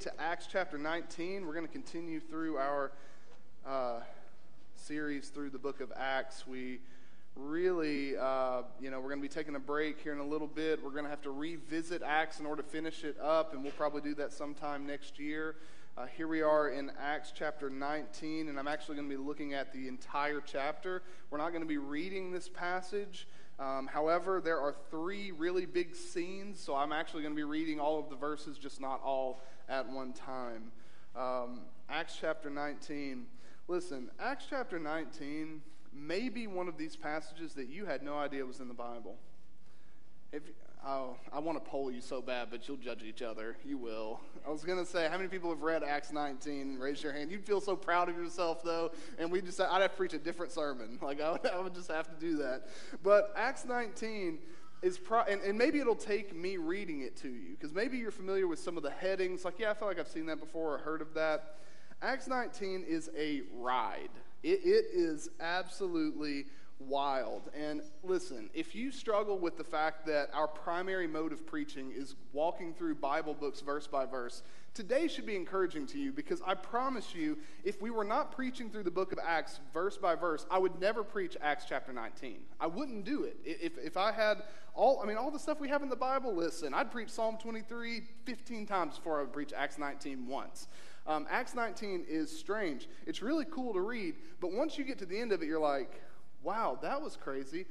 to Acts chapter 19. We're going to continue through our uh, series through the book of Acts. We really, uh, you know, we're going to be taking a break here in a little bit. We're going to have to revisit Acts in order to finish it up, and we'll probably do that sometime next year. Uh, here we are in Acts chapter 19, and I'm actually going to be looking at the entire chapter. We're not going to be reading this passage. Um, however, there are three really big scenes, so I'm actually going to be reading all of the verses, just not all at one time. Um, Acts chapter 19. Listen, Acts chapter 19 may be one of these passages that you had no idea was in the Bible. If, oh, I want to poll you so bad, but you'll judge each other. You will. I was going to say, how many people have read Acts 19? Raise your hand. You'd feel so proud of yourself, though, and we just, I'd have to preach a different sermon. Like, I would, I would just have to do that. But Acts 19 is pro- and, and maybe it'll take me reading it to you because maybe you're familiar with some of the headings. Like yeah i feel like i've seen that before or heard of that. Acts 19 is a ride. It, it is absolutely wild. And listen if you struggle with the fact that our primary mode of preaching is walking through bible books verse by verse today should be encouraging to you because I promise you, if we were not preaching through the book of Acts verse by verse, I would never preach Acts chapter 19. I wouldn't do it. If, if I had all, I mean, all the stuff we have in the Bible, listen, I'd preach Psalm 23 15 times before I would preach Acts 19 once. Um, Acts 19 is strange. It's really cool to read, but once you get to the end of it, you're like, wow, that was crazy.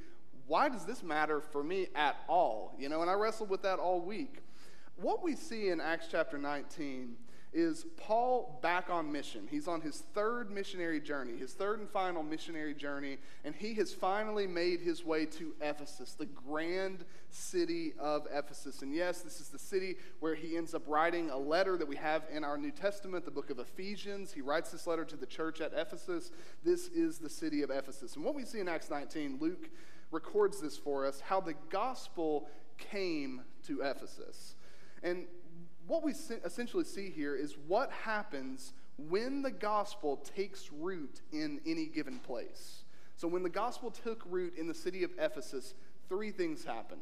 Why does this matter for me at all? You know, and I wrestled with that all week what we see in Acts chapter 19 is Paul back on mission. He's on his third missionary journey, his third and final missionary journey, and he has finally made his way to Ephesus, the grand city of Ephesus. And yes, this is the city where he ends up writing a letter that we have in our New Testament, the book of Ephesians. He writes this letter to the church at Ephesus. This is the city of Ephesus. And what we see in Acts 19, Luke records this for us how the gospel came to Ephesus. And what we essentially see here is what happens when the gospel takes root in any given place. So, when the gospel took root in the city of Ephesus, three things happen.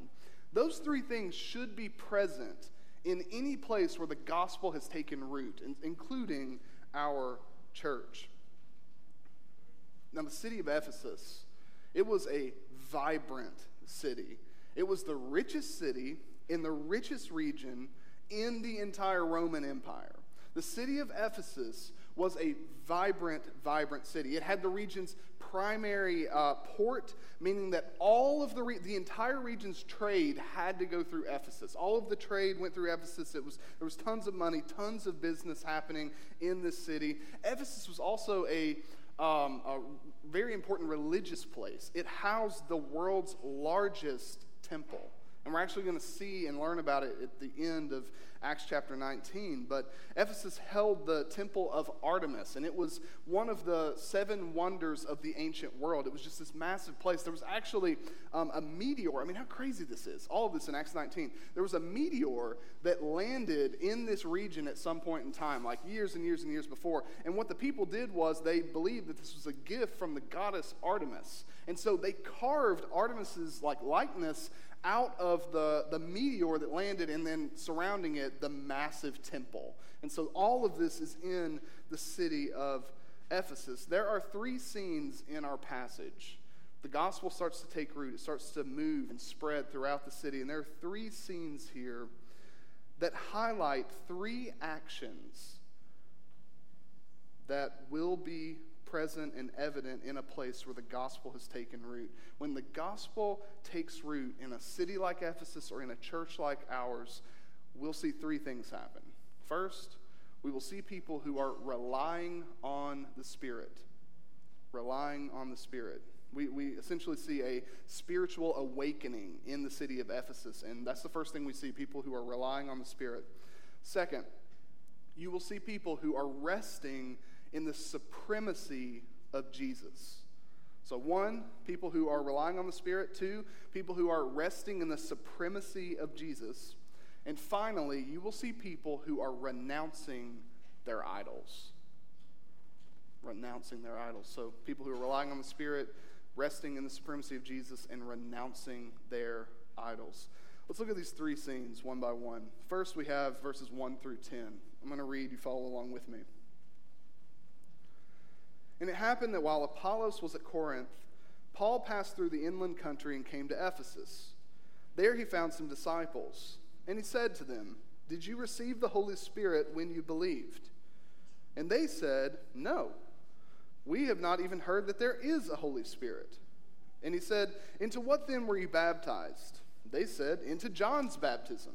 Those three things should be present in any place where the gospel has taken root, including our church. Now, the city of Ephesus, it was a vibrant city. It was the richest city in the richest region in the entire Roman Empire. The city of Ephesus was a vibrant, vibrant city. It had the region's primary uh, port, meaning that all of the, re- the entire region's trade had to go through Ephesus. All of the trade went through Ephesus. It was, there was tons of money, tons of business happening in this city. Ephesus was also a, um, a very important religious place. It housed the world's largest temple. And we're actually going to see and learn about it at the end of Acts chapter 19. But Ephesus held the temple of Artemis, and it was one of the seven wonders of the ancient world. It was just this massive place. There was actually um, a meteor. I mean, how crazy this is. All of this in Acts 19. There was a meteor that landed in this region at some point in time, like years and years and years before. And what the people did was they believed that this was a gift from the goddess Artemis. And so they carved Artemis's like likeness out of the, the meteor that landed and then surrounding it, the massive temple. And so all of this is in the city of Ephesus. There are three scenes in our passage. The gospel starts to take root, it starts to move and spread throughout the city. And there are three scenes here that highlight three actions that will be present and evident in a place where the gospel has taken root. When the gospel takes root in a city like Ephesus or in a church like ours, we'll see three things happen. First, we will see people who are relying on the Spirit. Relying on the Spirit. We, we essentially see a spiritual awakening in the city of Ephesus, and that's the first thing we see people who are relying on the Spirit. Second, you will see people who are resting in the supremacy of Jesus. So, one, people who are relying on the Spirit. Two, people who are resting in the supremacy of Jesus. And finally, you will see people who are renouncing their idols. Renouncing their idols. So, people who are relying on the Spirit, resting in the supremacy of Jesus, and renouncing their idols. Let's look at these three scenes one by one. First, we have verses 1 through 10. I'm going to read, you follow along with me. And it happened that while Apollos was at Corinth, Paul passed through the inland country and came to Ephesus. There he found some disciples, and he said to them, Did you receive the Holy Spirit when you believed? And they said, No. We have not even heard that there is a Holy Spirit. And he said, Into what then were you baptized? They said, Into John's baptism.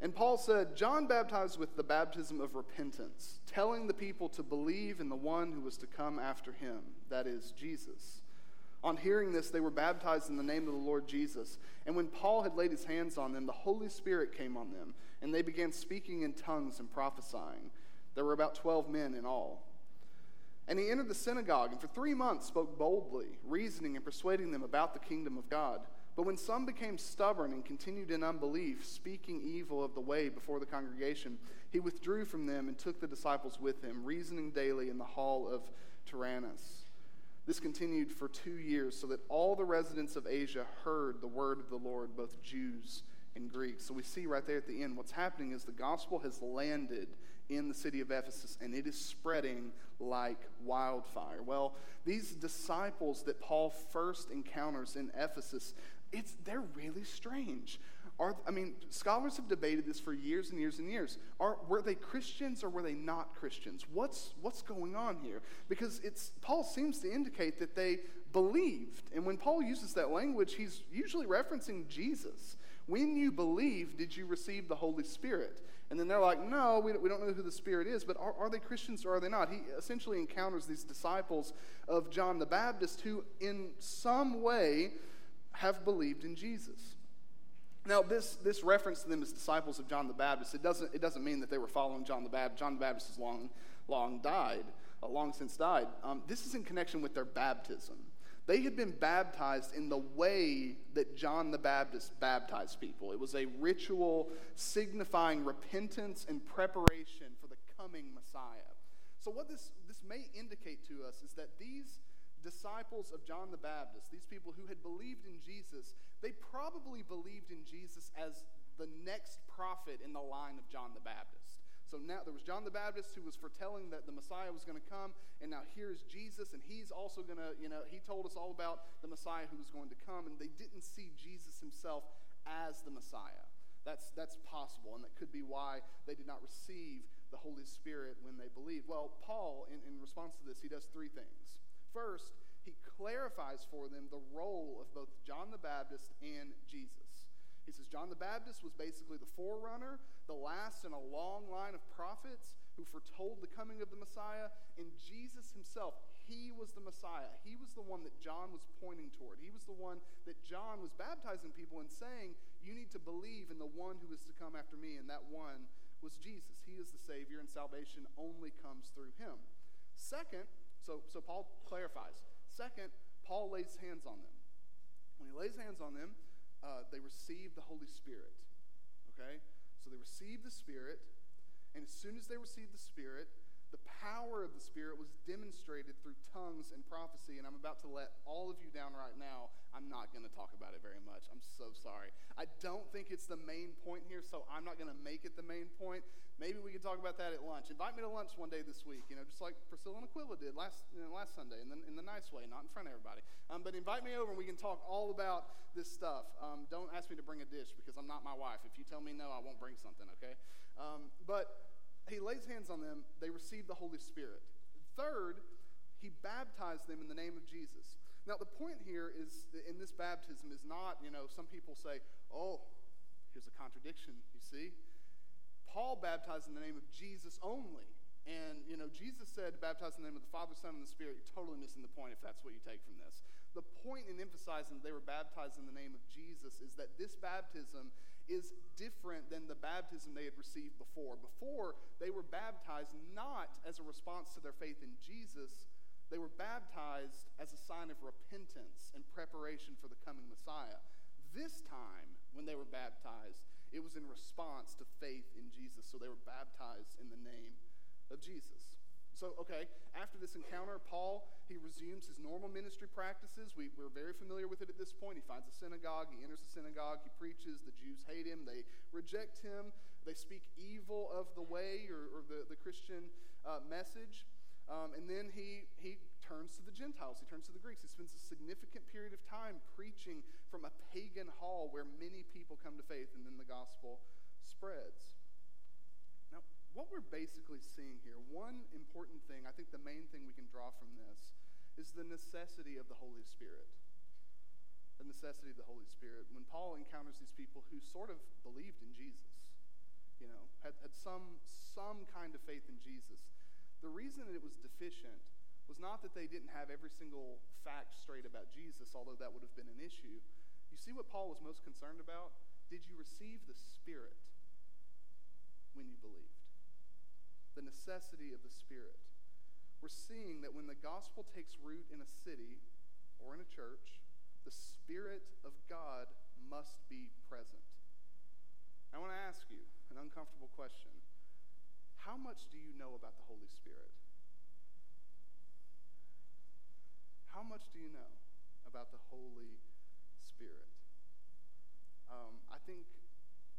And Paul said, John baptized with the baptism of repentance, telling the people to believe in the one who was to come after him, that is, Jesus. On hearing this, they were baptized in the name of the Lord Jesus. And when Paul had laid his hands on them, the Holy Spirit came on them, and they began speaking in tongues and prophesying. There were about 12 men in all. And he entered the synagogue, and for three months spoke boldly, reasoning and persuading them about the kingdom of God. But when some became stubborn and continued in unbelief, speaking evil of the way before the congregation, he withdrew from them and took the disciples with him, reasoning daily in the hall of Tyrannus. This continued for two years, so that all the residents of Asia heard the word of the Lord, both Jews and Greeks. So we see right there at the end what's happening is the gospel has landed in the city of Ephesus and it is spreading like wildfire. Well, these disciples that Paul first encounters in Ephesus, it's, they're really strange. Are, I mean, scholars have debated this for years and years and years. Are, were they Christians or were they not Christians? What's, what's going on here? Because it's, Paul seems to indicate that they believed. And when Paul uses that language, he's usually referencing Jesus. When you believe, did you receive the Holy Spirit? And then they're like, no, we don't, we don't know who the Spirit is, but are, are they Christians or are they not? He essentially encounters these disciples of John the Baptist who, in some way, have believed in Jesus. Now, this, this reference to them as disciples of John the Baptist, it doesn't, it doesn't mean that they were following John the Baptist. John the Baptist has long, long died, uh, long since died. Um, this is in connection with their baptism. They had been baptized in the way that John the Baptist baptized people. It was a ritual signifying repentance and preparation for the coming Messiah. So, what this, this may indicate to us is that these disciples of John the Baptist, these people who had believed in Jesus, they probably believed in Jesus as the next prophet in the line of John the Baptist. So now there was John the Baptist who was foretelling that the Messiah was going to come, and now here's Jesus, and he's also going to, you know, he told us all about the Messiah who was going to come, and they didn't see Jesus himself as the Messiah. That's, that's possible, and that could be why they did not receive the Holy Spirit when they believed. Well, Paul, in, in response to this, he does three things. First, he clarifies for them the role of both John the Baptist and Jesus. He says John the Baptist was basically the forerunner, the last in a long line of prophets who foretold the coming of the Messiah. And Jesus himself, he was the Messiah. He was the one that John was pointing toward. He was the one that John was baptizing people and saying, You need to believe in the one who is to come after me. And that one was Jesus. He is the Savior, and salvation only comes through him. Second, so, so Paul clarifies. Second, Paul lays hands on them. When he lays hands on them, uh, they receive the Holy Spirit. Okay? So they receive the Spirit, and as soon as they receive the Spirit, the power of the Spirit was demonstrated through tongues and prophecy. And I'm about to let all of you down right now. I'm not going to talk about it very much. I'm so sorry. I don't think it's the main point here, so I'm not going to make it the main point. Maybe we could talk about that at lunch. Invite me to lunch one day this week, you know, just like Priscilla and Aquila did last, you know, last Sunday, in the, in the nice way, not in front of everybody. Um, but invite me over and we can talk all about this stuff. Um, don't ask me to bring a dish because I'm not my wife. If you tell me no, I won't bring something, okay? Um, but he lays hands on them, they receive the Holy Spirit. Third, he baptized them in the name of Jesus. Now, the point here is in this baptism is not, you know, some people say, oh, here's a contradiction, you see? Paul baptized in the name of Jesus only. And, you know, Jesus said to baptize in the name of the Father, Son, and the Spirit. You're totally missing the point if that's what you take from this. The point in emphasizing that they were baptized in the name of Jesus is that this baptism is different than the baptism they had received before. Before, they were baptized not as a response to their faith in Jesus, they were baptized as a sign of repentance and preparation for the coming Messiah. This time, when they were baptized, it was in response to faith in Jesus. So they were baptized in the name of Jesus. So, okay, after this encounter, Paul, he resumes his normal ministry practices. We, we're very familiar with it at this point. He finds a synagogue, he enters the synagogue, he preaches. The Jews hate him, they reject him. they speak evil of the way or, or the, the Christian uh, message. Um, and then he, he turns to the Gentiles, he turns to the Greeks. He spends a significant period of time preaching from a pagan hall where many people come to faith, and then the gospel spreads. Now, what we're basically seeing here, one important thing, I think the main thing we can draw from this, is the necessity of the Holy Spirit. The necessity of the Holy Spirit. When Paul encounters these people who sort of believed in Jesus, you know, had, had some, some kind of faith in Jesus, the reason that it was deficient was not that they didn't have every single fact straight about Jesus, although that would have been an issue. You see what Paul was most concerned about? Did you receive the Spirit when you believed? The necessity of the Spirit. We're seeing that when the gospel takes root in a city or in a church, the Spirit of God must be present. I want to ask you an uncomfortable question. How much do you know about the Holy Spirit? How much do you know about the Holy Spirit? Um, I think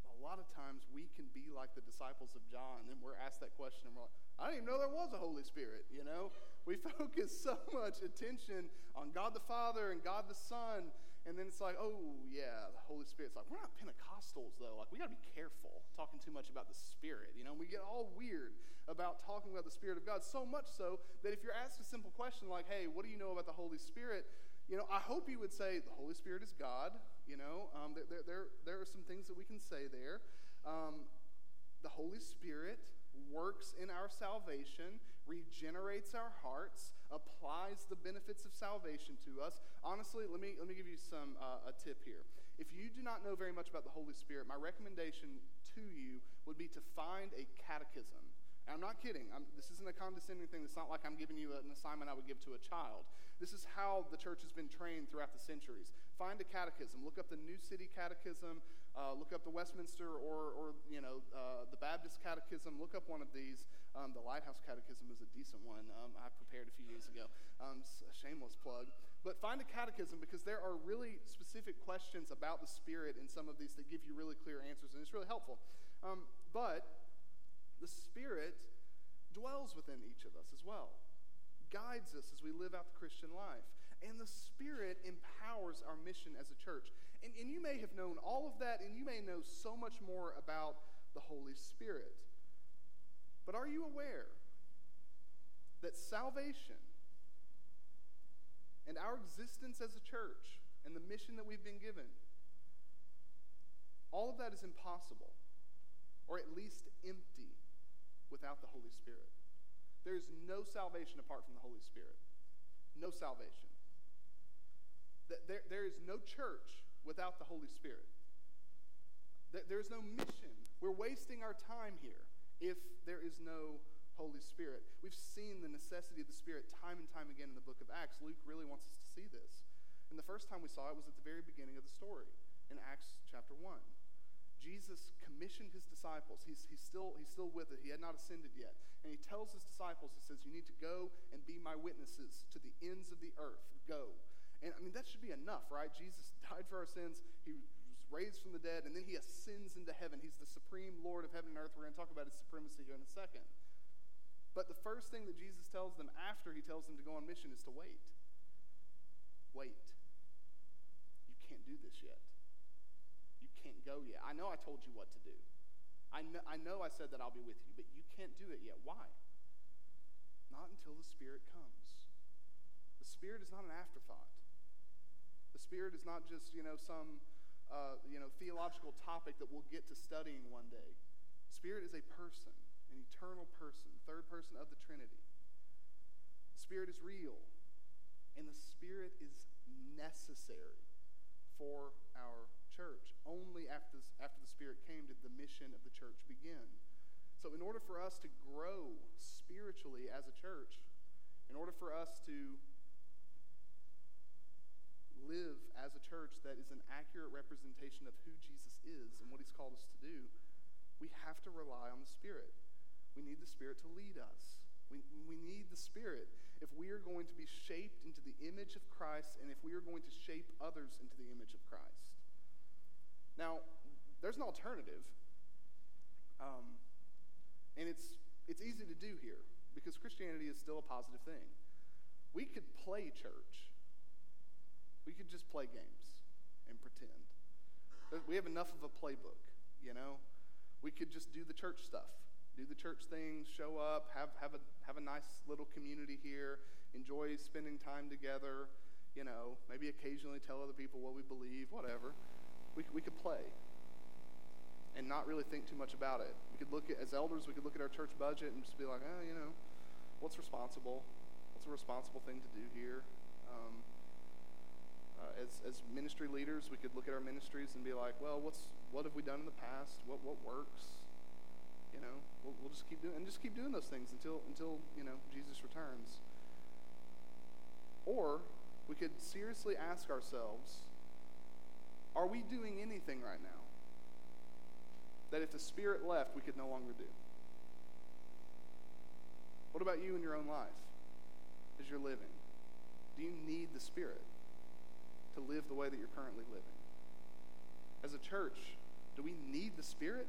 a lot of times we can be like the disciples of John, and we're asked that question, and we're like, I didn't even know there was a Holy Spirit, you know? We focus so much attention on God the Father and God the Son, and then it's like, oh, yeah, the Holy Spirit's like, we're not Pentecostals, though. Like, we got to be careful talking too much about the Spirit, you know? We get all weird about talking about the Spirit of God, so much so that if you're asked a simple question like, hey, what do you know about the Holy Spirit? You know, I hope you would say the Holy Spirit is God. You know, um, there, there, there are some things that we can say there. Um, the Holy Spirit works in our salvation, regenerates our hearts, applies the benefits of salvation to us. Honestly, let me, let me give you some, uh, a tip here. If you do not know very much about the Holy Spirit, my recommendation to you would be to find a catechism. And I'm not kidding. I'm, this isn't a condescending thing. It's not like I'm giving you an assignment I would give to a child. This is how the church has been trained throughout the centuries. Find a catechism. Look up the New City Catechism. Uh, look up the Westminster or, or you know, uh, the Baptist Catechism. Look up one of these. Um, the Lighthouse Catechism is a decent one. Um, I prepared a few years ago. Um, a shameless plug. But find a catechism because there are really specific questions about the Spirit in some of these that give you really clear answers, and it's really helpful. Um, but the Spirit dwells within each of us as well, guides us as we live out the Christian life. And the Spirit empowers our mission as a church. And, and you may have known all of that, and you may know so much more about the Holy Spirit. But are you aware that salvation and our existence as a church and the mission that we've been given, all of that is impossible, or at least empty, without the Holy Spirit. There is no salvation apart from the Holy Spirit. No salvation. There, there is no church without the Holy Spirit. There is no mission. We're wasting our time here if there is no Holy Spirit. We've seen the necessity of the Spirit time and time again in the book of Acts. Luke really wants us to see this. And the first time we saw it was at the very beginning of the story in Acts chapter 1. Jesus commissioned his disciples. He's, he's, still, he's still with it. He had not ascended yet. And he tells his disciples, he says, You need to go and be my witnesses to the ends of the earth. Go. And I mean, that should be enough, right? Jesus died for our sins. He raised from the dead, and then he ascends into heaven. He's the supreme Lord of heaven and earth. We're going to talk about his supremacy here in a second. But the first thing that Jesus tells them after he tells them to go on mission is to wait. Wait. You can't do this yet You can't go yet. I know I told you what to do. I know, I know I said that I'll be with you, but you can't do it yet. Why? Not until the Spirit comes. The Spirit is not an afterthought. The Spirit is not just, you know, some, uh, you know, theological topic that we'll get to studying one day. Spirit is a person, an eternal person, third person of the Trinity. Spirit is real, and the Spirit is necessary for our church. Only after, after the Spirit came did the mission of the church begin. So, in order for us to grow spiritually as a church, in order for us to live as a church that is an accurate representation of who Jesus is and what he's called us to do, we have to rely on the Spirit. We need the Spirit to lead us. We, we need the Spirit if we are going to be shaped into the image of Christ and if we are going to shape others into the image of Christ. Now, there's an alternative. Um, and it's, it's easy to do here because Christianity is still a positive thing. We could play church, we could just play games and pretend. We have enough of a playbook, you know? We could just do the church stuff, do the church things, show up, have, have, a, have a nice little community here, enjoy spending time together, you know, maybe occasionally tell other people what we believe, whatever. We, we could play and not really think too much about it. We could look at, as elders, we could look at our church budget and just be like, oh, you know, what's responsible? What's a responsible thing to do here? Um, uh, as, as ministry leaders, we could look at our ministries and be like, well, what's, what have we done in the past? What, what works? You know, we'll, we'll just keep doing, and just keep doing those things until, until, you know, Jesus returns. Or we could seriously ask ourselves, are we doing anything right now that if the Spirit left, we could no longer do? What about you in your own life as you're living? Do you need the Spirit to live the way that you're currently living? As a church, do we need the Spirit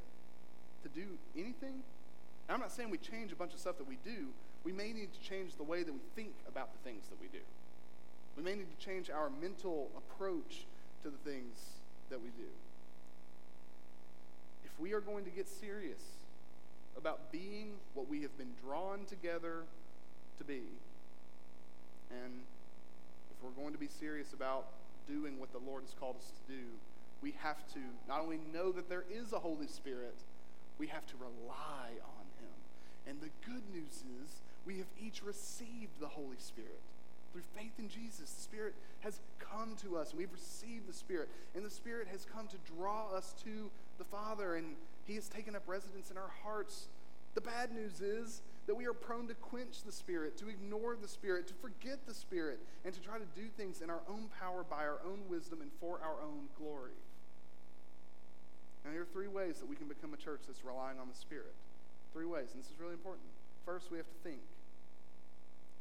to do anything? And I'm not saying we change a bunch of stuff that we do. We may need to change the way that we think about the things that we do. We may need to change our mental approach to the things that we do. If we are going to get serious about being what we have been drawn together to be, and if we're going to be serious about doing what the Lord has called us to do, we have to not only know that there is a Holy Spirit, we have to rely on Him. And the good news is we have each received the Holy Spirit. Through faith in Jesus, the Spirit has come to us. And we've received the Spirit, and the Spirit has come to draw us to the Father, and He has taken up residence in our hearts. The bad news is that we are prone to quench the Spirit, to ignore the Spirit, to forget the Spirit, and to try to do things in our own power, by our own wisdom, and for our own glory. And there are three ways that we can become a church that's relying on the Spirit. Three ways, and this is really important. First, we have to think.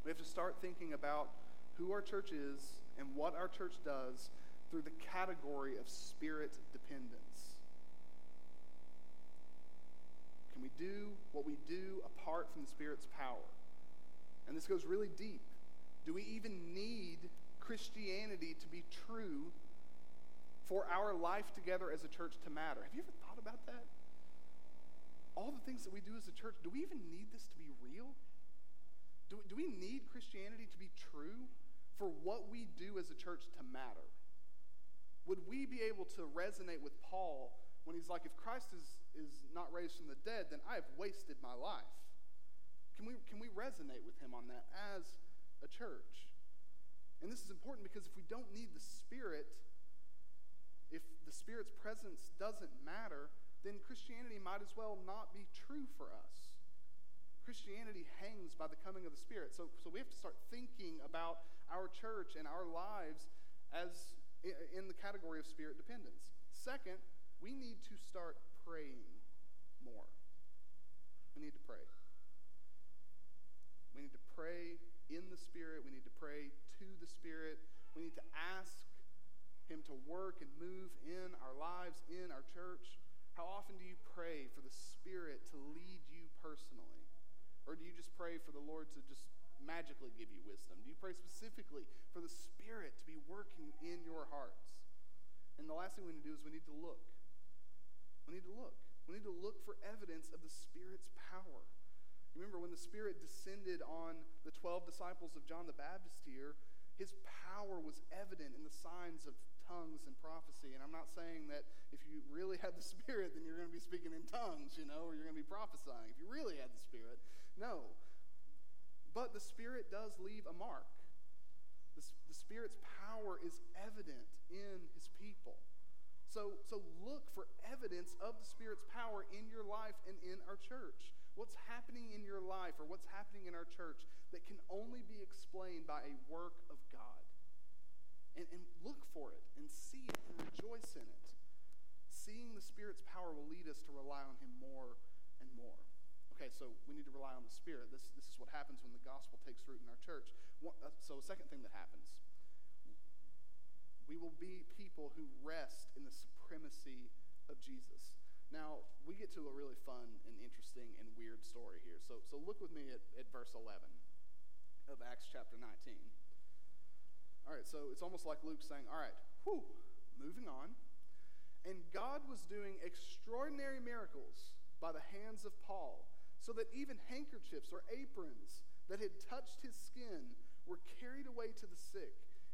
We have to start thinking about who our church is and what our church does through the category of spirit dependence. Can we do what we do apart from the Spirit's power? And this goes really deep. Do we even need Christianity to be true for our life together as a church to matter? Have you ever thought about that? All the things that we do as a church, do we even need this to be real? Do, do we need Christianity to be true for what we do as a church to matter? Would we be able to resonate with Paul when he's like, if Christ is, is not raised from the dead, then I have wasted my life? Can we, can we resonate with him on that as a church? And this is important because if we don't need the Spirit, if the Spirit's presence doesn't matter, then Christianity might as well not be true for us. Christianity hangs by the coming of the Spirit. So, so we have to start thinking about our church and our lives as in the category of spirit dependence. Second, we need to start praying more. We need to pray. We need to pray in the Spirit. We need to pray to the Spirit. We need to ask Him to work and move in our lives, in our church. How often do you pray for the Spirit to lead you personally? Or do you just pray for the Lord to just magically give you wisdom? Do you pray specifically for the Spirit to be working in your hearts? And the last thing we need to do is we need to look. We need to look. We need to look for evidence of the Spirit's power. Remember, when the Spirit descended on the 12 disciples of John the Baptist here, his power was evident in the signs of tongues and prophecy. And I'm not saying that if you really had the Spirit, then you're going to be speaking in tongues, you know, or you're going to be prophesying. If you really had the Spirit, no. But the Spirit does leave a mark. The, the Spirit's power is evident in His people. So, so look for evidence of the Spirit's power in your life and in our church. What's happening in your life or what's happening in our church that can only be explained by a work of God? And, and look for it and see it and rejoice in it. Seeing the Spirit's power will lead us to rely on Him more and more okay, so we need to rely on the Spirit. This, this is what happens when the gospel takes root in our church. Uh, so, a second thing that happens we will be people who rest in the supremacy of Jesus. Now, we get to a really fun and interesting and weird story here. So, so look with me at, at verse 11 of Acts chapter 19. All right, so it's almost like Luke saying, All right, whew, moving on. And God was doing extraordinary miracles by the hands of Paul, so that even handkerchiefs or aprons that had touched his skin were carried away to the sick,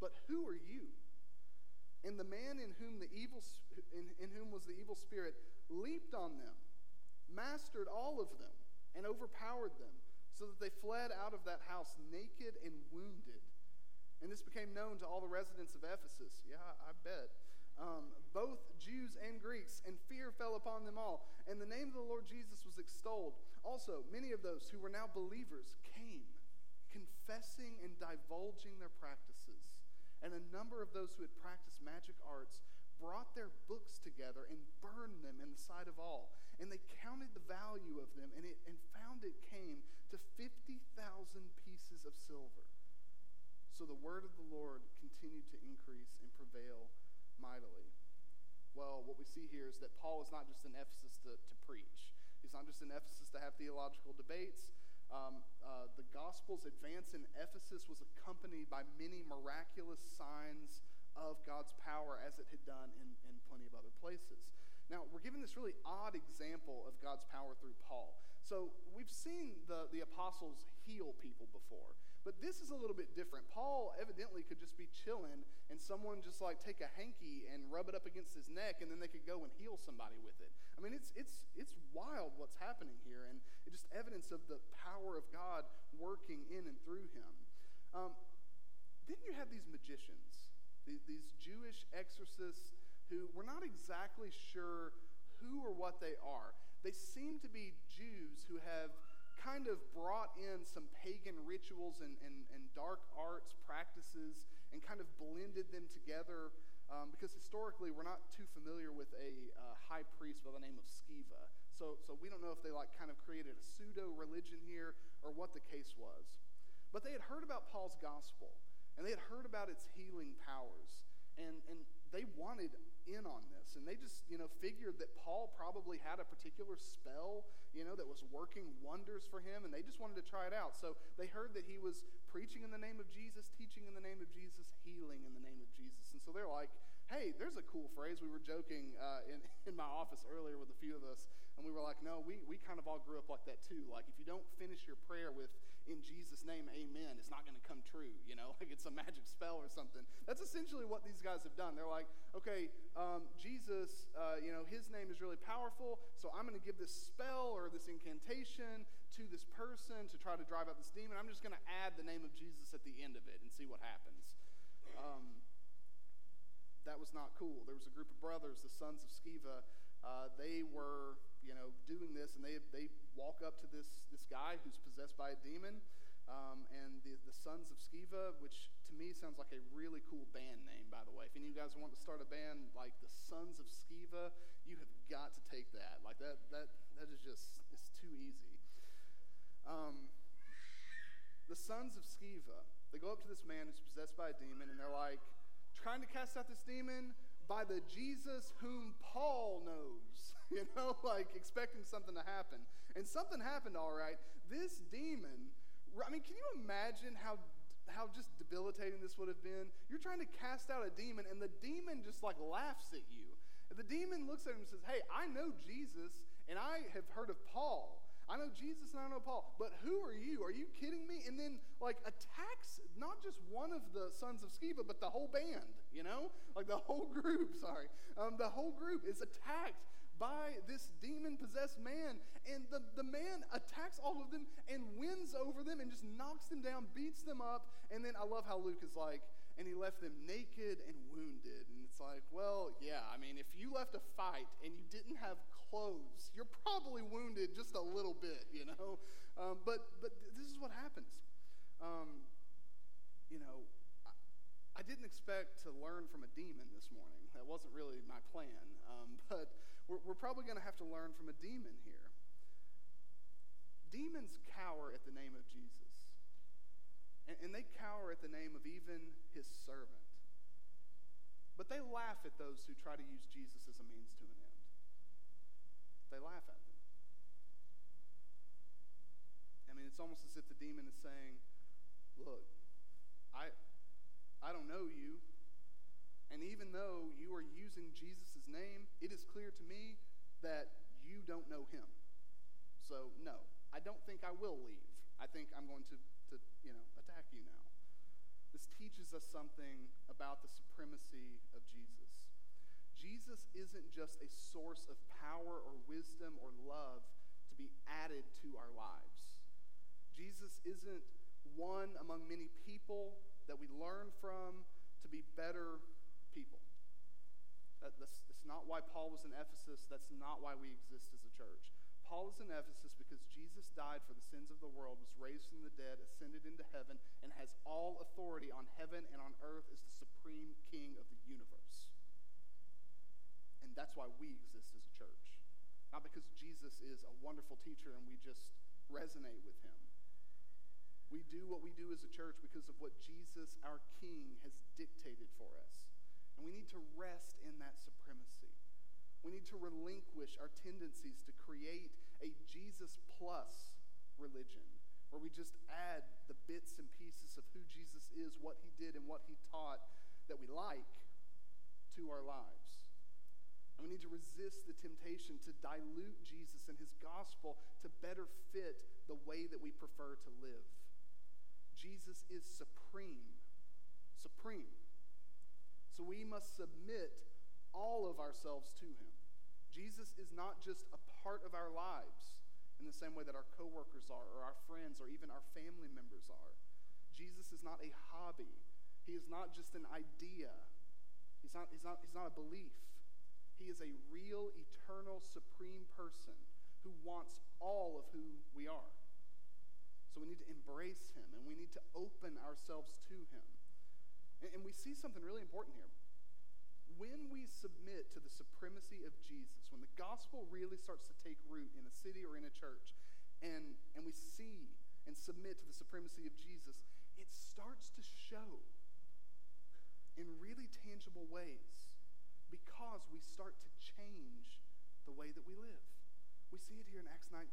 but who are you? And the man in whom the evil in, in whom was the evil spirit leaped on them, mastered all of them, and overpowered them, so that they fled out of that house naked and wounded. And this became known to all the residents of Ephesus. Yeah, I bet. Um, both Jews and Greeks, and fear fell upon them all. And the name of the Lord Jesus was extolled. Also, many of those who were now believers came, confessing and divulging their practices. And a number of those who had practiced magic arts brought their books together and burned them in the sight of all. And they counted the value of them and, it, and found it came to 50,000 pieces of silver. So the word of the Lord continued to increase and prevail mightily. Well, what we see here is that Paul is not just in Ephesus to, to preach, he's not just in Ephesus to have theological debates. Um, uh, the gospel's advance in Ephesus was accompanied by many miraculous signs of God's power as it had done in, in plenty of other places. Now, we're given this really odd example of God's power through Paul. So, we've seen the, the apostles heal people before, but this is a little bit different. Paul evidently could just be chilling and someone just like take a hanky and rub it up against his neck and then they could go and heal somebody with it. I mean, it's, it's, it's wild what's happening here and it's just evidence of the power of God working in and through him. Um, then you have these magicians these Jewish exorcists who we're not exactly sure who or what they are. They seem to be Jews who have kind of brought in some pagan rituals and, and, and dark arts practices and kind of blended them together um, because historically we're not too familiar with a uh, high priest by the name of Sceva. So, so we don't know if they like kind of created a pseudo religion here or what the case was. But they had heard about Paul's gospel and they had heard about its healing powers. And, and they wanted in on this. And they just, you know, figured that Paul probably had a particular spell, you know, that was working wonders for him. And they just wanted to try it out. So they heard that he was preaching in the name of Jesus, teaching in the name of Jesus, healing in the name of Jesus. And so they're like, hey, there's a cool phrase. We were joking uh, in, in my office earlier with a few of us. And we were like, no, we, we kind of all grew up like that too. Like, if you don't finish your prayer with, in Jesus' name, amen, it's not going to come true, you know? Like, it's a magic spell or something. That's essentially what these guys have done. They're like, okay, um, Jesus, uh, you know, his name is really powerful, so I'm going to give this spell or this incantation to this person to try to drive out this demon. I'm just going to add the name of Jesus at the end of it and see what happens. Um, that was not cool. There was a group of brothers, the sons of Sceva. Uh, they were, you know, doing this, and they they walk up to this this guy who's possessed by a demon, um, and the, the sons of Sceva, which to me sounds like a really cool band name, by the way. If any of you guys want to start a band like the Sons of Sceva, you have got to take that. Like that, that, that is just, it's too easy. Um, the sons of Sceva, they go up to this man who's possessed by a demon, and they're like, trying to cast out this demon by the Jesus whom Paul knows, you know, like expecting something to happen. And something happened, all right. This demon I mean, can you imagine how how just debilitating this would have been? You're trying to cast out a demon, and the demon just like laughs at you. The demon looks at him and says, Hey, I know Jesus, and I have heard of Paul. I know Jesus and I know Paul, but who are you? Are you kidding me? And then, like, attacks not just one of the sons of Sceva, but the whole band, you know? Like, the whole group, sorry. Um, the whole group is attacked by this demon possessed man. And the, the man attacks all of them and wins over them and just knocks them down, beats them up. And then I love how Luke is like, and he left them naked and wounded. And it's like, well, yeah, I mean, if you left a fight and you didn't have clothes. You're probably wounded just a little bit, you know. Um, but but this is what happens. Um, you know, I, I, didn't expect to learn from a demon this morning. That wasn't really my plan. Um, but we're, we're probably going to have to learn from a demon here. Demons cower at the name of Jesus, and, and they cower at the name of even his servant. But they laugh at those who try to use Jesus as a means to an. They laugh at them. I mean, it's almost as if the demon is saying, Look, I, I don't know you. And even though you are using Jesus' name, it is clear to me that you don't know him. So, no, I don't think I will leave. I think I'm going to, to you know, attack you now. This teaches us something about the supremacy of Jesus. Jesus isn't just a source of power or wisdom or love to be added to our lives. Jesus isn't one among many people that we learn from to be better people. That, that's, that's not why Paul was in Ephesus. That's not why we exist as a church. Paul is in Ephesus because Jesus died for the sins of the world, was raised from the dead, ascended into heaven, and has all authority on heaven and on earth as the supreme king of the universe. That's why we exist as a church. Not because Jesus is a wonderful teacher and we just resonate with him. We do what we do as a church because of what Jesus, our King, has dictated for us. And we need to rest in that supremacy. We need to relinquish our tendencies to create a Jesus plus religion where we just add the bits and pieces of who Jesus is, what he did, and what he taught that we like to our lives. And we need to resist the temptation to dilute Jesus and his gospel to better fit the way that we prefer to live. Jesus is supreme. Supreme. So we must submit all of ourselves to him. Jesus is not just a part of our lives in the same way that our coworkers are, or our friends, or even our family members are. Jesus is not a hobby. He is not just an idea. He's not, he's not, he's not a belief. He is a real, eternal, supreme person who wants all of who we are. So we need to embrace him and we need to open ourselves to him. And, and we see something really important here when we submit to the supremacy of Jesus, when the gospel really starts to take root in a city or in a church, and, and we see and submit to the supremacy of Jesus, it starts to show in really tangible ways because we start to change the way that we live. We see it here in Acts 19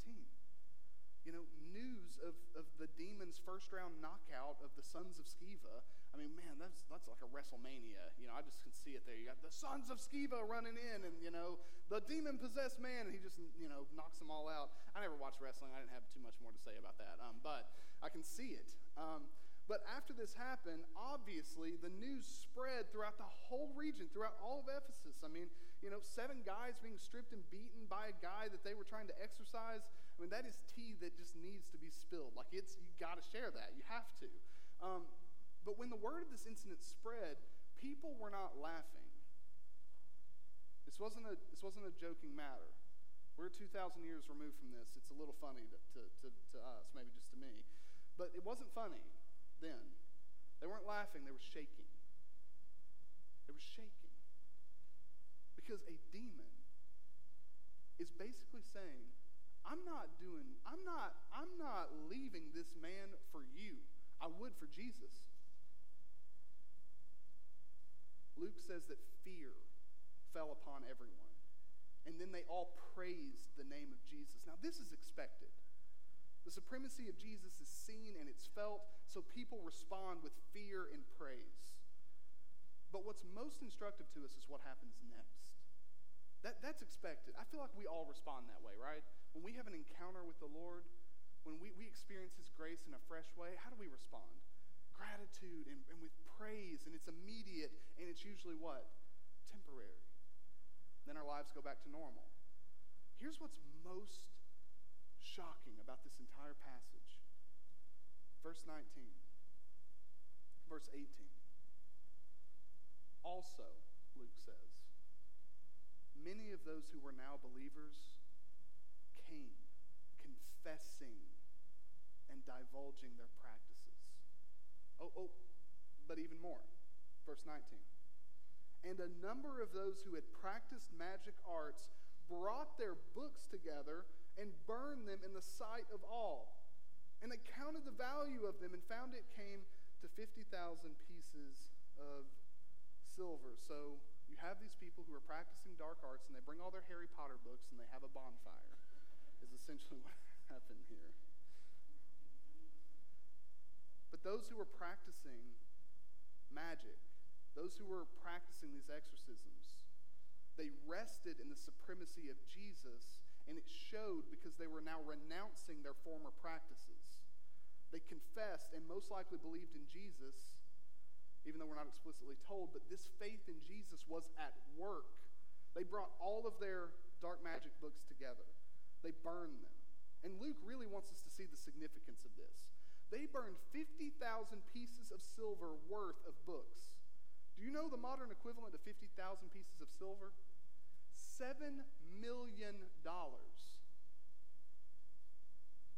you know, news of, of the demon's first round knockout of the sons of Sceva. I mean, man, that's, that's like a WrestleMania. You know, I just can see it there. You got the sons of Sceva running in, and, you know, the demon possessed man, and he just, you know, knocks them all out. I never watched wrestling. I didn't have too much more to say about that. Um, but I can see it. Um, but after this happened, obviously the news spread throughout the whole region, throughout all of Ephesus. I mean, you know, seven guys being stripped and beaten by a guy that they were trying to exorcise. I mean, that is tea that just needs to be spilled. Like, it's, you got to share that. You have to. Um, but when the word of this incident spread, people were not laughing. This wasn't a, this wasn't a joking matter. We're 2,000 years removed from this. It's a little funny to, to, to, to us, maybe just to me. But it wasn't funny then. They weren't laughing, they were shaking. They were shaking. Because a demon is basically saying, I'm not doing, I'm not, I'm not leaving this man for you. I would for Jesus. Luke says that fear fell upon everyone. And then they all praised the name of Jesus. Now, this is expected. The supremacy of Jesus is seen and it's felt, so people respond with fear and praise. But what's most instructive to us is what happens next. That, that's expected. I feel like we all respond that way, right? When we have an encounter with the Lord, when we, we experience His grace in a fresh way, how do we respond? Gratitude and, and with praise, and it's immediate, and it's usually what? Temporary. Then our lives go back to normal. Here's what's most shocking about this entire passage. Verse 19, verse 18. Also, Luke says, many of those who were now believers came confessing and divulging their practices. Oh, oh, but even more. Verse 19. And a number of those who had practiced magic arts brought their books together and burned them in the sight of all. And they counted the value of them and found it came to 50,000 pieces of silver. So you have these people who are practicing dark arts and they bring all their Harry Potter books and they have a bonfire, is essentially what happened here. But those who were practicing magic, those who were practicing these exorcisms, they rested in the supremacy of Jesus, and it showed because they were now renouncing their former practices. They confessed and most likely believed in Jesus, even though we're not explicitly told, but this faith in Jesus was at work. They brought all of their dark magic books together, they burned them. And Luke really wants us to see the significance of this. They burned 50,000 pieces of silver worth of books. Do you know the modern equivalent of 50,000 pieces of silver? $7 million.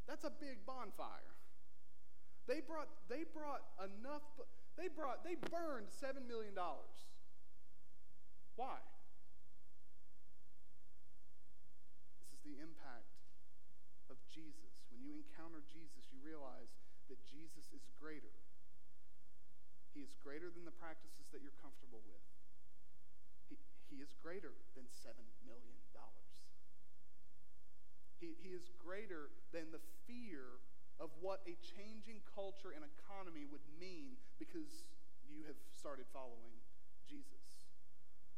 That's a big bonfire. They brought, they brought enough, they brought, they burned $7 million. Why? This is the impact of Jesus. When you encounter Jesus, you realize that Jesus is greater. He is greater than the practices that you're comfortable with. He, he is greater than $7 million. He, he is greater than the fear of what a changing culture and economy would mean because you have started following Jesus.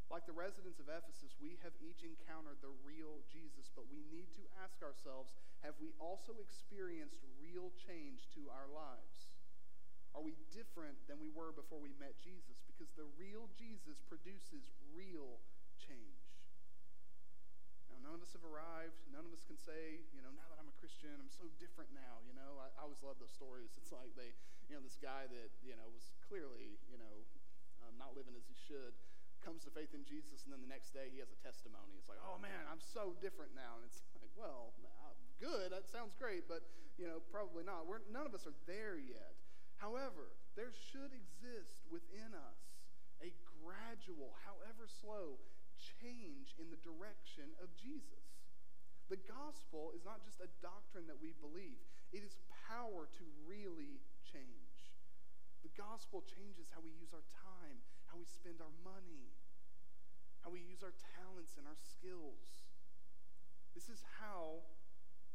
Like the residents of Ephesus, we have each encountered the real Jesus, but we need to ask ourselves have we also experienced real change to our lives? Are we different than we were before we met Jesus? Because the real Jesus produces real change. Now, none of us have arrived. None of us can say, you know, now that I'm Christian, I'm so different now. You know, I, I always love those stories. It's like they, you know, this guy that, you know, was clearly, you know, um, not living as he should, comes to faith in Jesus, and then the next day he has a testimony. It's like, oh man, I'm so different now. And it's like, well, uh, good. That sounds great, but, you know, probably not. We're, none of us are there yet. However, there should exist within us a gradual, however slow, change in the direction of Jesus. The gospel is not just a doctrine that we believe, it is power to really change. The gospel changes how we use our time, how we spend our money, how we use our talents and our skills. This is how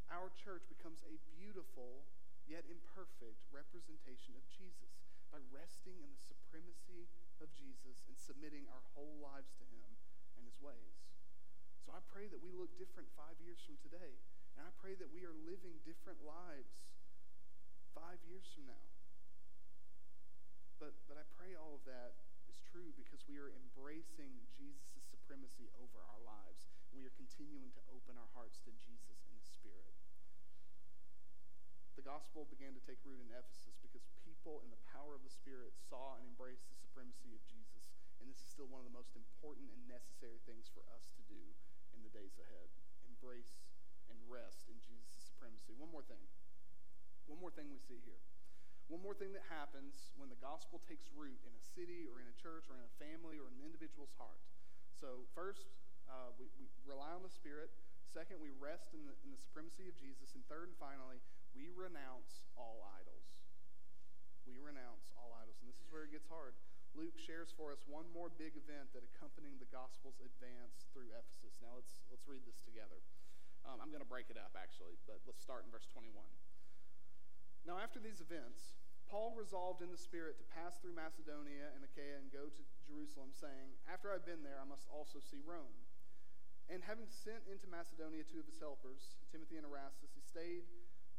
our church becomes a beautiful yet imperfect representation of Jesus by resting in the supremacy of Jesus and submitting our whole lives to him and his ways. So I pray that we look different five years from today. And I pray that we are living different lives five years from now. But, but I pray all of that is true because we are embracing Jesus' supremacy over our lives. We are continuing to open our hearts to Jesus and the Spirit. The gospel began to take root in Ephesus because people in the power of the Spirit saw and embraced the supremacy of Jesus. And this is still one of the most important and necessary things for us to do days ahead. Embrace and rest in Jesus' supremacy. One more thing. One more thing we see here. One more thing that happens when the gospel takes root in a city or in a church or in a family or an individual's heart. So, first, uh, we, we, rely on the Spirit. Second, we rest in the, in the supremacy of Jesus. And third and finally, we renounce all idols. We renounce all idols. And this is where it gets hard. Luke shares for us one more big event that accompanied the gospel's advance through Ephesus. Now, let's, let's read this together. Um, I'm going to break it up, actually, but let's start in verse 21. Now, after these events, Paul resolved in the Spirit to pass through Macedonia and Achaia and go to Jerusalem, saying, After I've been there, I must also see Rome. And having sent into Macedonia two of his helpers, Timothy and Erastus, he stayed.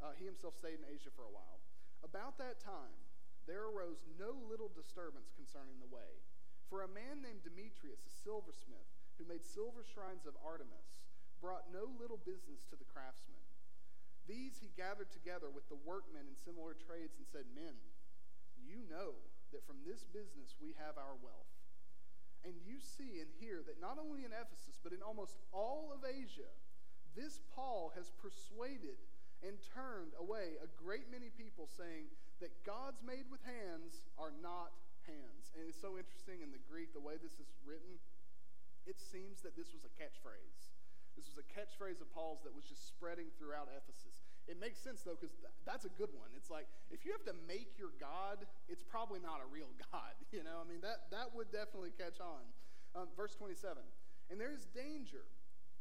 Uh, he himself stayed in Asia for a while. About that time, there arose no little disturbance concerning the way. For a man named Demetrius, a silversmith, who made silver shrines of Artemis, brought no little business to the craftsmen. These he gathered together with the workmen in similar trades and said, Men, you know that from this business we have our wealth. And you see and hear that not only in Ephesus, but in almost all of Asia, this Paul has persuaded and turned away a great many people, saying that gods made with hands are not hands. And it's so interesting in the Greek, the way this is written, it seems that this was a catchphrase. This was a catchphrase of Paul's that was just spreading throughout Ephesus. It makes sense, though, because th- that's a good one. It's like, if you have to make your God, it's probably not a real God. You know, I mean, that, that would definitely catch on. Um, verse 27 And there is danger,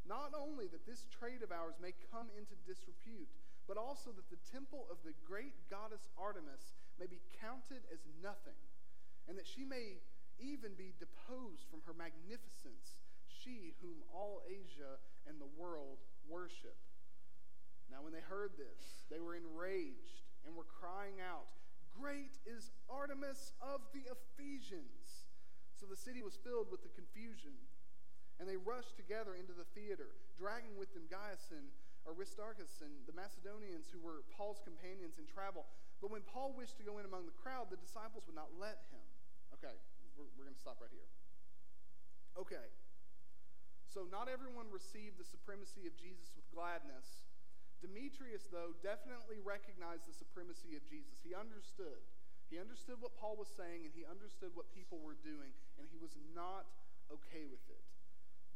not only that this trade of ours may come into disrepute, but also that the temple of the great goddess Artemis may be counted as nothing, and that she may even be deposed from her magnificence, she whom all Asia and the world worship. Now, when they heard this, they were enraged and were crying out, Great is Artemis of the Ephesians! So the city was filled with the confusion. And they rushed together into the theater, dragging with them Gaius and Aristarchus and the Macedonians who were Paul's companions in travel. But when Paul wished to go in among the crowd, the disciples would not let him. Okay, we're, we're going to stop right here. Okay, so not everyone received the supremacy of Jesus with gladness Demetrius, though, definitely recognized the supremacy of Jesus. He understood. He understood what Paul was saying, and he understood what people were doing, and he was not okay with it.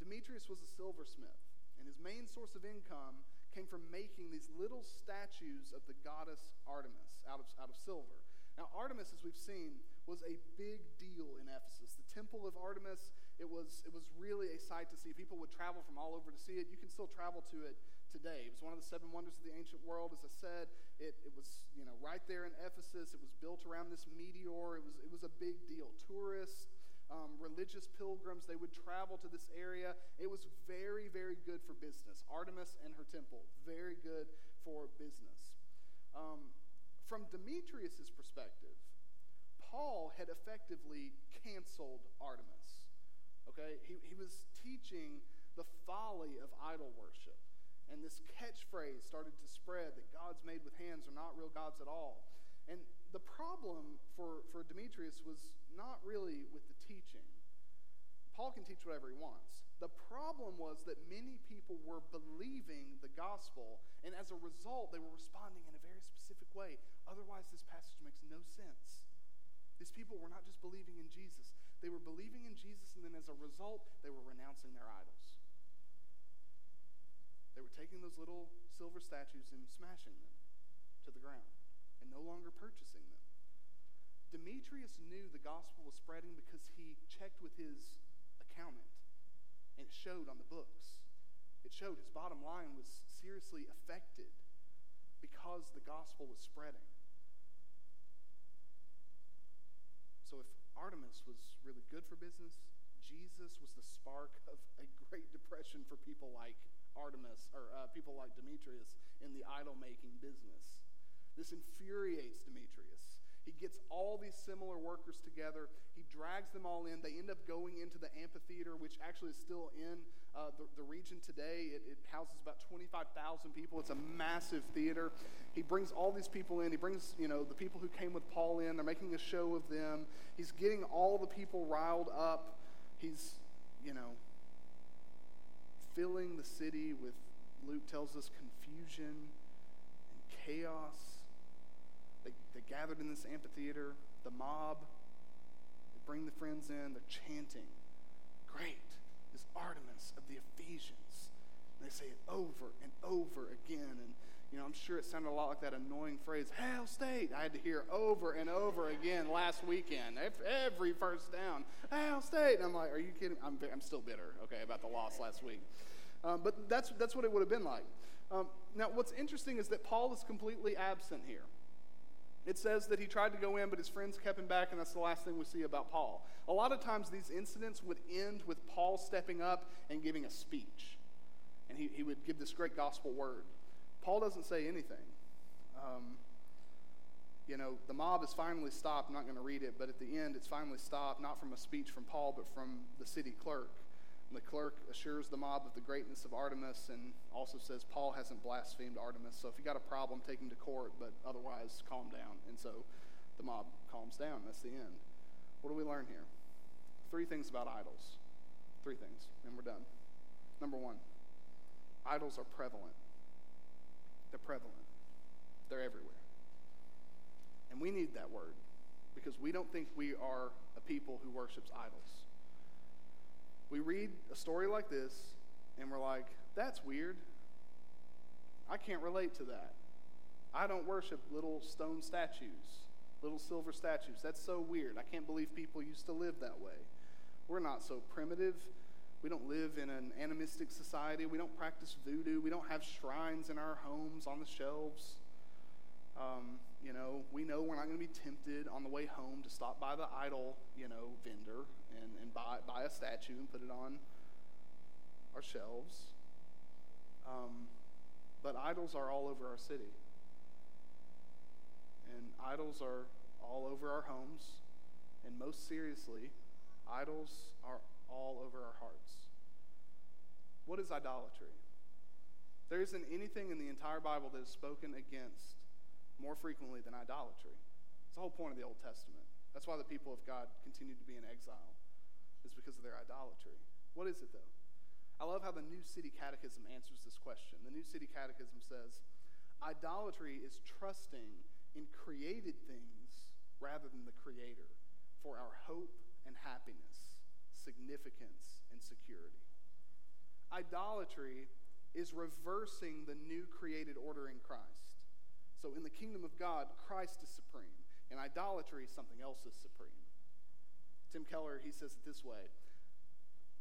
Demetrius was a silversmith, and his main source of income came from making these little statues of the goddess Artemis out of, out of silver. Now, Artemis, as we've seen, was a big deal in Ephesus. The temple of Artemis, it was, it was really a sight to see. People would travel from all over to see it. You can still travel to it today. It was one of the seven wonders of the ancient world. As I said, it, it was you know right there in Ephesus. It was built around this meteor. It was it was a big deal. Tourists, um, religious pilgrims, they would travel to this area. It was very very good for business. Artemis and her temple, very good for business. Um, from Demetrius's perspective, Paul had effectively canceled Artemis. Okay, he, he was teaching the folly of idol worship. And this catchphrase started to spread that gods made with hands are not real gods at all. And the problem for, for Demetrius was not really with the teaching. Paul can teach whatever he wants. The problem was that many people were believing the gospel, and as a result, they were responding in a very specific way. Otherwise, this passage makes no sense. These people were not just believing in Jesus, they were believing in Jesus, and then as a result, they were renouncing their idols. They were taking those little silver statues and smashing them to the ground and no longer purchasing. Demetrius knew the gospel was spreading because he checked with his accountant, and it showed on the books. It showed his bottom line was seriously affected because the gospel was spreading. So if Artemis was really good for business, Jesus was the spark of a great depression for people like Artemis, or uh, people like Demetrius in the idol making business. This infuriates Demetrius. He gets all these similar workers together. He drags them all in. They end up going into the amphitheater, which actually is still in uh, the, the, region today. It, it houses about 25,000 people. It's a massive theater. He brings all these people in. He brings, you know, the people who came with Paul in. They're making a show of them. He's getting all the people riled up. He's, you know, filling the city with, Luke tells us, confusion and chaos. They, they gathered in this amphitheater, the mob, they bring the friends in, they're chanting, Great is Artemis of the Ephesians. And they say it over and over again. And you know, I'm sure it sounded a lot like that annoying phrase, Hail State. I had to hear over and over again last weekend, every first down, Hail State. And I'm like, are you kidding? I'm, I'm still bitter, okay, about the loss last week. Um, but that's, that's what it would have been like. Um, now, what's interesting is that Paul is completely absent here. It says that he tried to go in, but his friends kept him back, and that's the last thing we see about Paul. A lot of times, these incidents would end with Paul stepping up and giving a speech, and he, he would give this great gospel word. Paul doesn't say anything. Um, you know, the mob is finally stopped. I'm not going to read it, but at the end, it's finally stopped, not from a speech from Paul, but from the city clerk. The clerk assures the mob of the greatness of Artemis and also says Paul hasn't blasphemed Artemis. So if you got a problem, take him to court, but otherwise, calm down. And so the mob calms down. That's the end. What do we learn here? three things about idols. Three things, and we're done. Number one, idols are prevalent. They're prevalent, they're everywhere. And we need that word because we don't think we are a people who worships idols. We read a story like this and we're like, that's weird. I can't relate to that. I don't worship little stone statues, little silver statues. That's so weird. I can't believe people used to live that way. We're not so primitive. We don't live in an animistic society. We don't practice voodoo. We don't have shrines in our homes on the shelves. Um, you know, we know we're not going to be tempted on the way home to stop by the idol, you know, vendor and, and buy, buy a statue and put it on our shelves. Um, but idols are all over our city. And idols are all over our homes. And most seriously, idols are all over our hearts. What is idolatry? There isn't anything in the entire Bible that is spoken against more frequently than idolatry. It's the whole point of the Old Testament. That's why the people of God continued to be in exile, is because of their idolatry. What is it, though? I love how the New City Catechism answers this question. The New City Catechism says, Idolatry is trusting in created things rather than the Creator for our hope and happiness, significance and security. Idolatry is reversing the new created order in Christ. So in the kingdom of God, Christ is supreme. In idolatry, something else is supreme. Tim Keller, he says it this way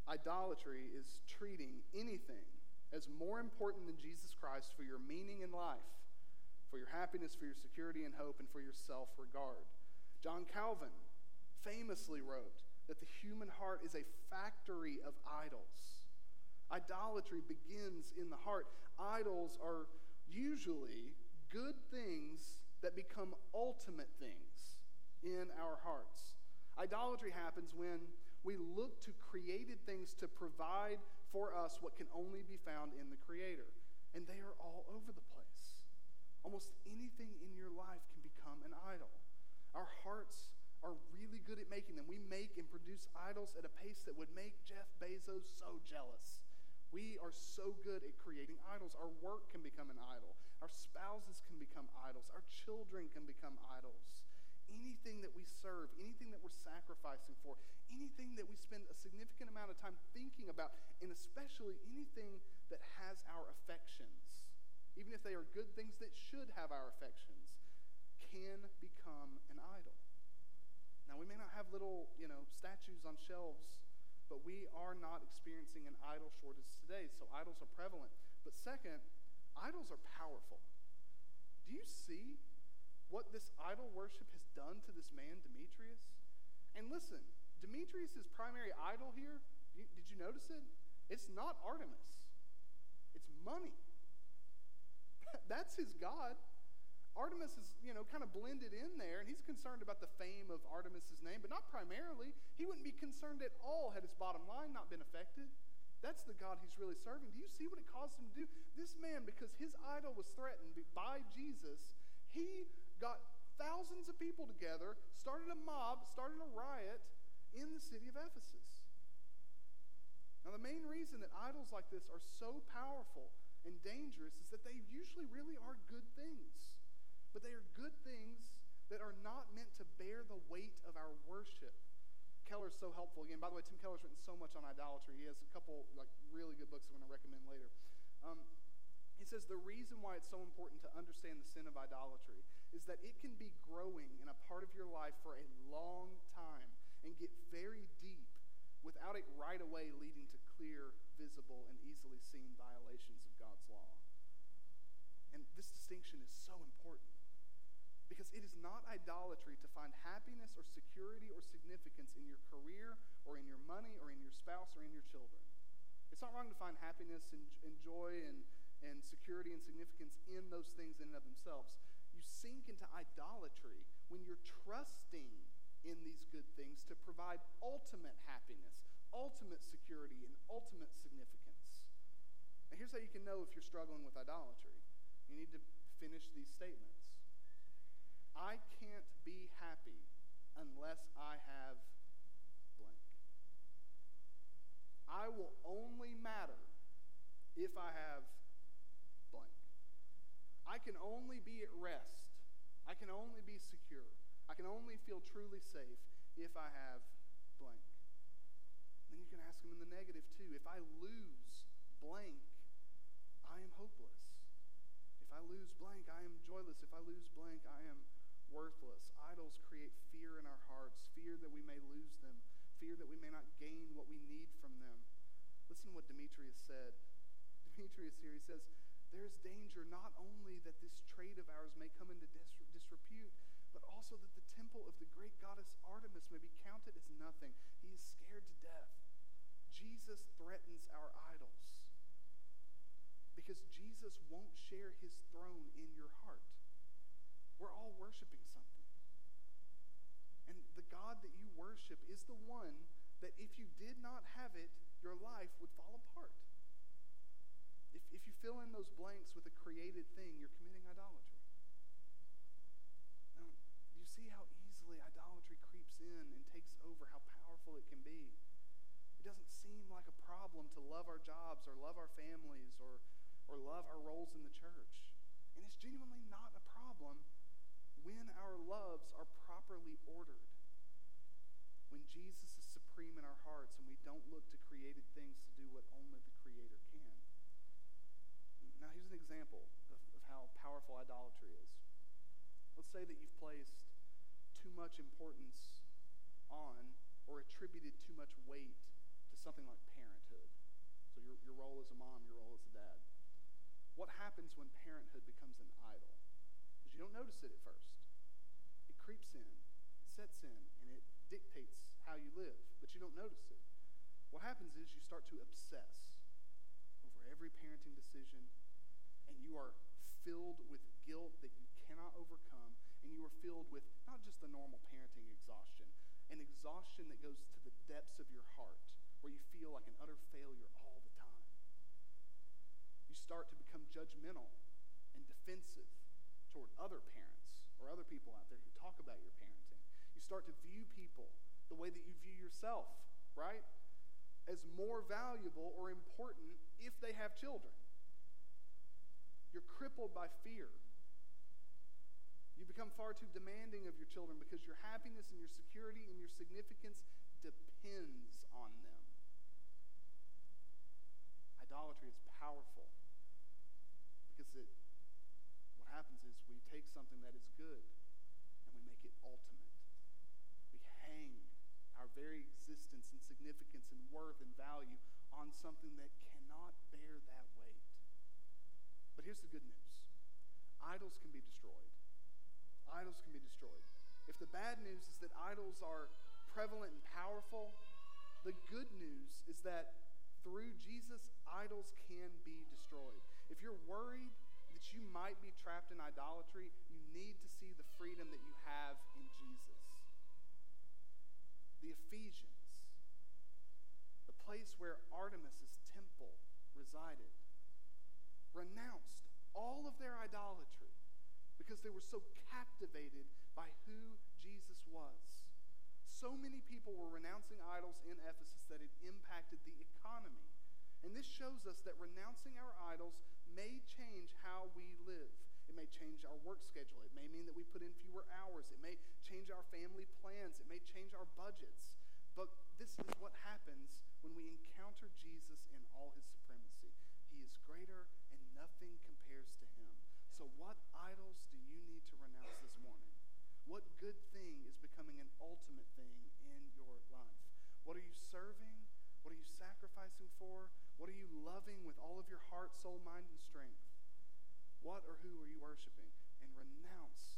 Idolatry is treating anything as more important than Jesus Christ for your meaning in life, for your happiness, for your security and hope, and for your self regard. John Calvin famously wrote that the human heart is a factory of idols. Idolatry begins in the heart. Idols are usually good things that become ultimate things in our hearts. Idolatry happens when we look to created things to provide for us what can only be found in the Creator. And they are all over the place. Almost anything in your life can become an idol. Our hearts are really good at making them. We make and produce idols at a pace that would make Jeff Bezos so jealous. We are so good at creating idols. Our work can become an idol. Our spouses can become idols. Our children can become idols. Anything that we serve, anything that we're sacrificing for, anything that we spend a significant amount of time thinking about, and especially anything that has our affections, even if they are good things that should have our affections, can become an idol. Now, we may not have little, you know, statues on shelves, but we are not experiencing an idol shortage today, so idols are prevalent. But second, Idols are powerful. Do you see what this idol worship has done to this man, Demetrius? And listen, Demetrius' primary idol here, did you notice it? It's not Artemis, it's money. That's his God. Artemis is, you know, kind of blended in there, and he's concerned about the fame of Artemis's name, but not primarily. He wouldn't be concerned at all had his bottom line not been affected. That's the God he's really serving. Do you see what it caused him to do? This man, because his idol was threatened by Jesus, he got thousands of people together, started a mob, started a riot in the city of Ephesus. Now, the main reason that idols like this are so powerful and dangerous is that they usually really are good things. But they are good things that are not meant to bear the weight of our worship. Keller is so helpful. Again, by the way, Tim Keller's written so much on idolatry. He has a couple like really good books I'm going to recommend later. Um, he says the reason why it's so important to understand the sin of idolatry is that it can be growing in a part of your life for a long time and get very deep without it right away leading to clear, visible, and easily seen violations of God's law. And this distinction is so important because it is not idolatry to find happiness or security or significance in your career or in your money or in your spouse or in your children. It's not wrong to find happiness and, and joy and, and security and significance in those things in and of themselves. Sink into idolatry when you're trusting in these good things to provide ultimate happiness, ultimate security, and ultimate significance. And here's how you can know if you're struggling with idolatry. You need to finish these statements. I can't be happy unless I have blank. I will only matter if I have blank. I can only be at rest. I can only be secure. I can only feel truly safe if I have blank. Then you can ask him in the negative too. If I lose blank, I am hopeless. If I lose blank, I am joyless. If I lose blank, I am worthless. Idols create fear in our hearts, fear that we may lose them, fear that we may not gain what we need from them. Listen to what Demetrius said. Demetrius here, he says, There is danger not only that this trade of ours may come into dis- disrepute, but also that the temple of the great goddess Artemis may be counted as nothing. He is scared to death. Jesus threatens our idols because Jesus won't share his throne in your heart. We're all worshiping something. And the God that you worship is the one that if you did not have it, your life would fall apart. If, if you fill in those blanks with a created thing, you're committing idolatry. Now, do you see how easily idolatry creeps in and takes over, it can be? It doesn't seem like a problem to love our jobs or love our families or, or love our roles in the church. And it's genuinely not a problem when our loves are properly ordered, when Jesus is supreme in our hearts and we don't look to created things to do what only the Creator can. Now, here's an example of, of how powerful idolatry is. Let's say that you've placed too much importance on or attributed too much weight to something like parenthood. So, your, your role as a mom, your role as a dad. What happens when parenthood becomes an idol? Because you don't notice it at first. It creeps in, it sets in, and it dictates how you live, but you don't notice it. What happens is you start to obsess over every parenting decision, and you are filled with guilt that you cannot overcome, and you are filled with not just the normal parenting exhaustion, an exhaustion that goes to the depths of your heart, where you feel like an utter failure all the time. You start to become judgmental and defensive toward other parents or other people out there who talk about your parenting. You start to view people the way that you view yourself, right? As more valuable or important if they have children. You're crippled by fear. You become far too demanding of your children because your happiness and your security and your significance depends on them. Idolatry is powerful because it what happens is we take something that is good and we make it ultimate. We hang our very existence and significance and worth and value on something that cannot bear that weight. But here's the good news idols can be destroyed. Idols can be destroyed. The bad news is that idols are prevalent and powerful, the good news is that through Jesus, idols can be destroyed. If you're worried that you might be trapped in idolatry, you need to see the freedom that you have in Jesus. The Ephesians, the place where Artemis's temple resided, renounced all of their idolatry because they were so captivated by who Jesus was. So many people were renouncing idols in Ephesus that it impacted the economy. And this shows us that renouncing our idols may change how we live. It may change our work schedule. It may mean that we put in fewer hours. It may change our family plans. It may change our budgets. But this is what happens when we encounter Jesus in all his supremacy. He is greater and nothing compares to him. So, what idols do you need to renounce this morning? What good thing is becoming an ultimate thing in your life? What are you serving? What are you sacrificing for? What are you loving with all of your heart, soul, mind, and strength? What or who are you worshiping? And renounce